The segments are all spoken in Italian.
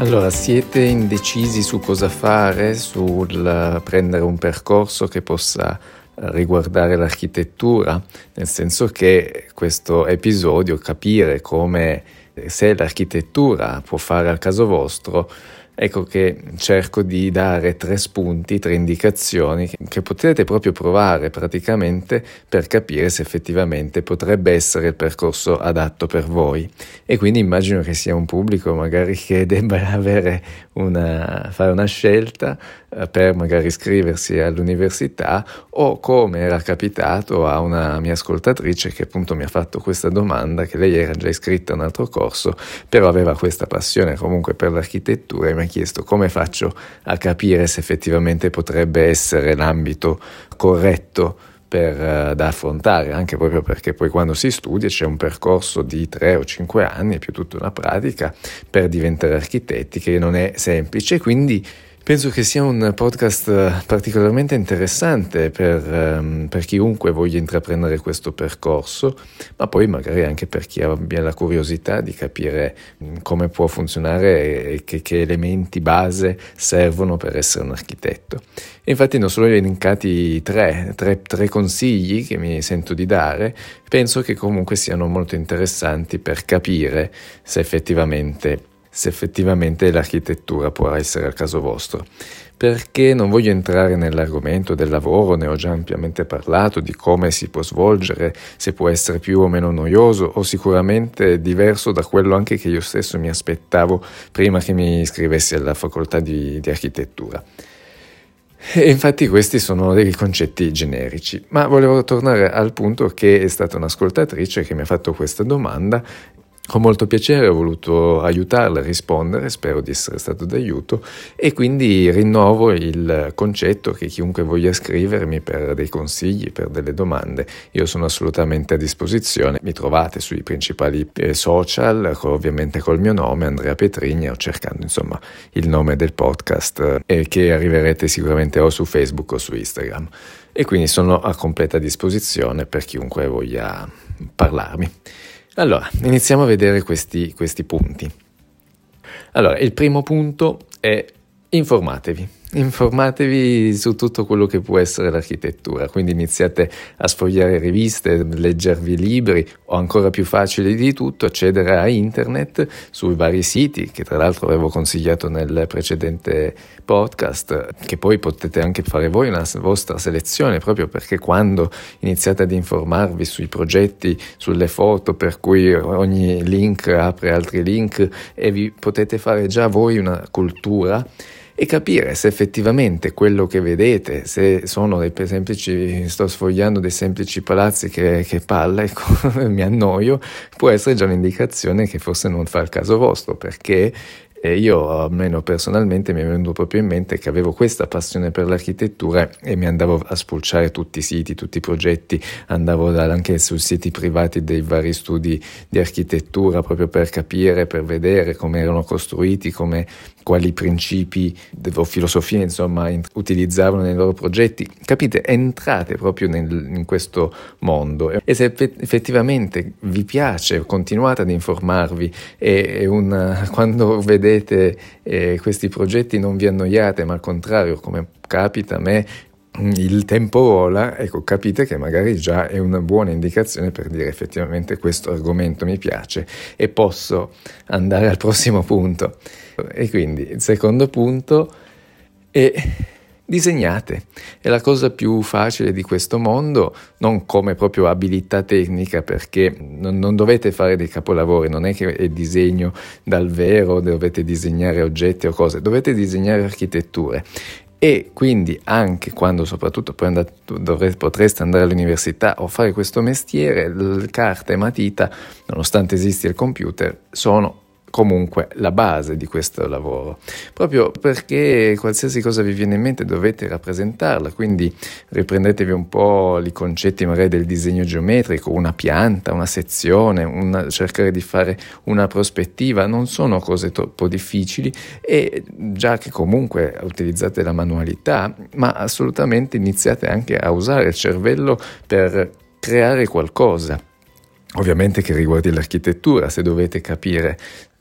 Allora, siete indecisi su cosa fare, sul prendere un percorso che possa riguardare l'architettura, nel senso che questo episodio, capire come se l'architettura può fare al caso vostro, ecco che cerco di dare tre spunti, tre indicazioni che potete proprio provare praticamente per capire se effettivamente potrebbe essere il percorso adatto per voi. E quindi immagino che sia un pubblico magari che debba una, fare una scelta eh, per magari iscriversi all'università o come era capitato a una mia ascoltatrice che appunto mi ha fatto questa domanda che lei era già iscritta a un altro corso però aveva questa passione comunque per l'architettura e mi ha chiesto come faccio a capire se effettivamente potrebbe essere l'ambito corretto per, uh, da affrontare, anche proprio perché poi quando si studia c'è un percorso di tre o cinque anni, più tutta una pratica per diventare architetti che non è semplice, quindi Penso che sia un podcast eh, particolarmente interessante per, um, per, chiunque voglia intraprendere questo percorso, ma poi magari anche per chi abbia la curiosità di capire mm, come può funzionare e che, che elementi base servono per essere un architetto. E infatti non solo elencati tre, tre, tre consigli che mi sento di dare, penso che comunque siano molto interessanti per capire se effettivamente se effettivamente l'architettura può essere al caso vostro. Perché non voglio entrare nell'argomento del lavoro, ne ho già ampiamente parlato, di come si può svolgere, se può essere più o meno noioso o sicuramente diverso da quello anche che io stesso mi aspettavo prima che mi iscrivessi alla facoltà di, di architettura. E infatti questi sono dei concetti generici, ma volevo tornare al punto che è stata un'ascoltatrice che mi ha fatto questa domanda con molto piacere ho voluto aiutarla a rispondere, spero di essere stato d'aiuto e quindi rinnovo il concetto che chiunque voglia scrivermi per dei consigli, per delle domande, io sono assolutamente a disposizione. Mi trovate sui principali eh, social, ovviamente col mio nome, Andrea Petrini, o cercando insomma il nome del podcast eh, che arriverete sicuramente o su Facebook o su Instagram. E quindi sono a completa disposizione per chiunque voglia parlarmi. Allora, iniziamo a vedere questi, questi punti. Allora, il primo punto è informatevi. Informatevi su tutto quello che può essere l'architettura, quindi iniziate a sfogliare riviste, leggervi libri o ancora più facile di tutto accedere a internet sui vari siti che tra l'altro avevo consigliato nel precedente podcast, che poi potete anche fare voi una vostra selezione proprio perché quando iniziate ad informarvi sui progetti, sulle foto per cui ogni link apre altri link e vi potete fare già voi una cultura e capire se effettivamente quello che vedete, se sono dei semplici, sto sfogliando dei semplici palazzi che, che palle, ecco, mi annoio, può essere già un'indicazione che forse non fa il caso vostro, perché e io, almeno personalmente, mi è venuto proprio in mente che avevo questa passione per l'architettura e mi andavo a spulciare tutti i siti, tutti i progetti, andavo anche su siti privati dei vari studi di architettura proprio per capire, per vedere come erano costruiti, come, quali principi o filosofie insomma utilizzavano nei loro progetti. Capite? Entrate proprio nel, in questo mondo e se effettivamente vi piace continuate ad informarvi e, e una, quando vedete eh, questi progetti non vi annoiate, ma al contrario, come capita a me, il tempo vola, ecco, capite che magari già è una buona indicazione per dire effettivamente questo argomento mi piace e posso andare al prossimo punto. E quindi il secondo punto è disegnate. È la cosa più facile di questo mondo, non come proprio abilità tecnica, perché non, non, dovete fare dei capolavori, non è che è disegno dal vero, dovete disegnare oggetti o cose, dovete disegnare architetture. E quindi anche quando soprattutto poi andate, dovrete, potreste andare all'università o fare questo mestiere, carta e matita, nonostante esista il computer, sono comunque la base di questo lavoro, proprio perché qualsiasi cosa vi viene in mente dovete rappresentarla, quindi riprendetevi un po' i concetti magari del disegno geometrico, una pianta, una sezione, una, cercare di fare una prospettiva, non sono cose troppo difficili e già che comunque utilizzate la manualità, ma assolutamente iniziate anche a usare il cervello per creare qualcosa. Ovviamente che riguardi l'architettura, se dovete capire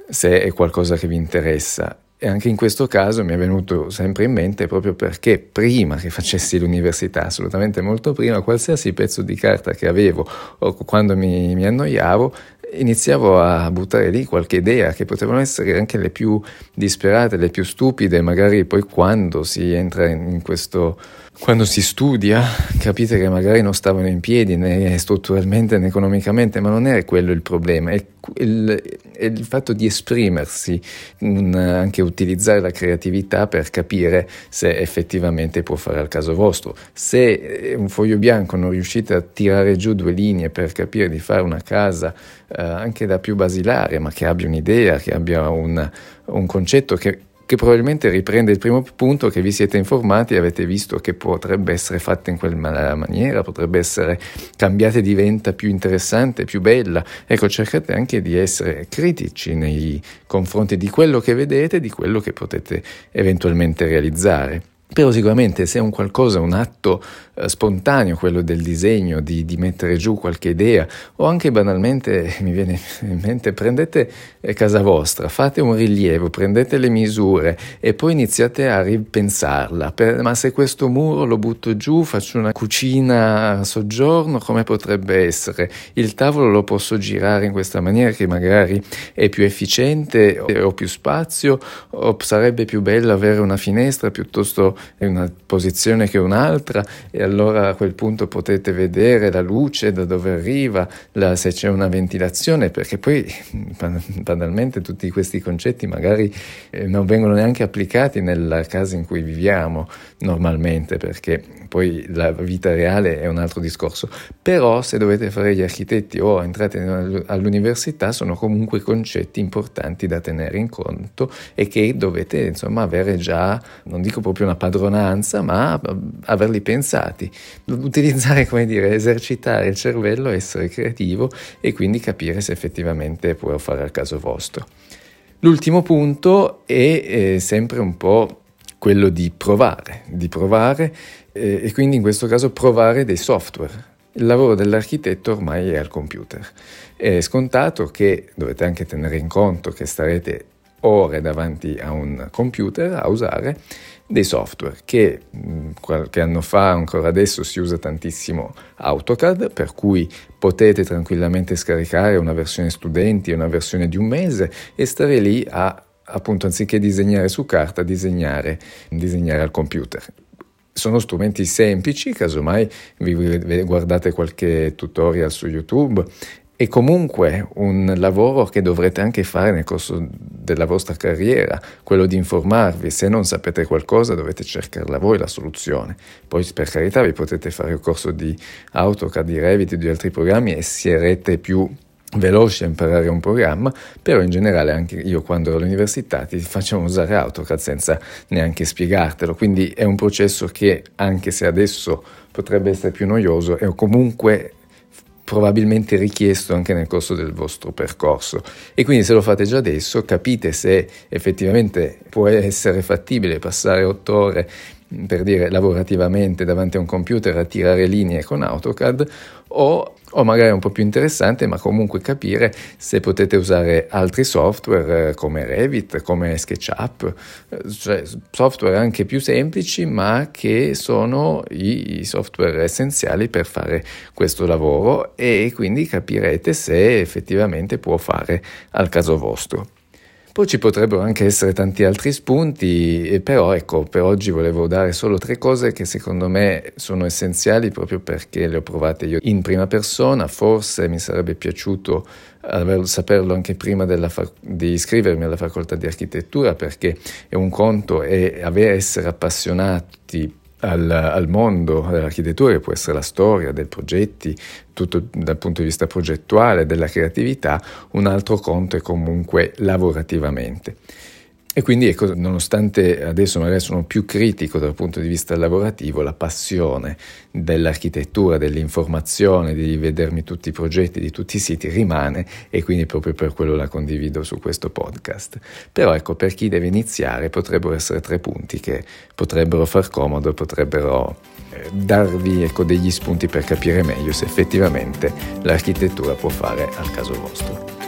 se è qualcosa che vi interessa. E anche in questo caso mi è venuto sempre in mente proprio perché prima che facessi l'università, assolutamente molto prima, qualsiasi pezzo di carta che avevo o quando mi, mi annoiavo, iniziavo a buttare lì qualche idea che potevano essere anche le più disperate, le più stupide, magari poi quando si entra in questo quando si studia capite che magari non stavano in piedi né strutturalmente né economicamente, ma non è quello il problema, è il, il fatto di esprimersi, un, anche utilizzare la creatività per capire se effettivamente può fare al caso vostro. Se un foglio bianco non riuscite a tirare giù due linee per capire di fare una casa eh, anche da più basilare, ma che abbia un'idea, che abbia un, un concetto che che probabilmente riprende il primo punto che vi siete informati e avete visto che potrebbe essere fatta in quella maniera, potrebbe essere cambiata e diventa più interessante, più bella. Ecco, cercate anche di essere critici nei confronti di quello che vedete, di quello che potete eventualmente realizzare. Però sicuramente se è un qualcosa, un atto spontaneo, quello del disegno, di, di, mettere giù qualche idea, o anche banalmente, mi viene in mente, prendete eh, casa vostra, fate un rilievo, prendete le misure e poi iniziate a ripensarla. Per, ma se questo muro lo butto giù, faccio una cucina a soggiorno, come potrebbe essere? Il tavolo lo posso girare in questa maniera che magari è più efficiente, ho più spazio, o sarebbe più bello avere una finestra piuttosto una posizione che un'altra e allora a quel punto potete vedere la luce da dove arriva, la, se c'è una ventilazione, perché poi banalmente tutti questi concetti magari eh, non vengono neanche applicati nella casa in cui viviamo normalmente, perché poi la vita reale è un altro discorso. Però se dovete fare gli architetti o entrate all'università sono comunque concetti importanti da tenere in conto e che dovete insomma avere già, non dico proprio una padronanza, ma averli pensati. Utilizzare, come dire, esercitare il cervello, essere creativo e quindi capire se effettivamente può fare al caso vostro. L'ultimo punto è eh, sempre un po' quello di provare, di provare eh, e quindi in questo caso provare dei software. Il lavoro dell'architetto ormai è al computer. È scontato che dovete anche tenere in conto che starete ore davanti a un computer a usare dei software che mm, qualche anno fa, ancora adesso, si usa tantissimo AutoCAD, per cui potete tranquillamente scaricare una versione studenti, una versione di un mese e stare lì a, appunto, anziché disegnare su carta, disegnare, disegnare al computer. Sono strumenti semplici, casomai vi guardate qualche tutorial su YouTube è comunque un lavoro che dovrete anche fare nel corso della vostra carriera, quello di informarvi. Se non sapete qualcosa dovete cercarla voi la soluzione. Poi per carità vi potete fare il corso di AutoCAD, di Revit, di altri programmi e sarete più veloci a imparare un programma, però in generale anche io quando ero all'università ti facciamo usare AutoCAD senza neanche spiegartelo, quindi è un processo che anche se adesso potrebbe essere più noioso è comunque probabilmente richiesto anche nel corso del vostro percorso. E quindi se lo fate già adesso capite se effettivamente può essere fattibile passare otto ore per dire lavorativamente davanti a un computer a tirare linee con AutoCAD o o magari un po' più interessante, ma comunque capire se potete usare altri software eh, come Revit, come SketchUp, eh, cioè software anche più semplici, ma che sono i software essenziali per fare questo lavoro e quindi capirete se effettivamente può fare al caso vostro. Poi ci potrebbero anche essere tanti altri spunti, però ecco, per oggi volevo dare solo tre cose che secondo me sono essenziali proprio perché le ho provate io in prima persona, forse mi sarebbe piaciuto aver, saperlo anche prima fa- di iscrivermi alla facoltà di architettura perché è un conto e essere appassionati al, al, mondo dell'architettura, che può essere la storia, dei progetti, tutto dal punto di vista progettuale, della creatività, un altro conto è comunque lavorativamente. E quindi ecco, nonostante adesso magari sono più critico dal punto di vista lavorativo, la passione dell'architettura, dell'informazione, di vedermi tutti i progetti di tutti i siti rimane e quindi proprio per quello la condivido su questo podcast. Però ecco, per chi deve iniziare potrebbero essere tre punti che potrebbero far comodo, potrebbero eh, darvi ecco, degli spunti per capire meglio se effettivamente l'architettura può fare al caso vostro.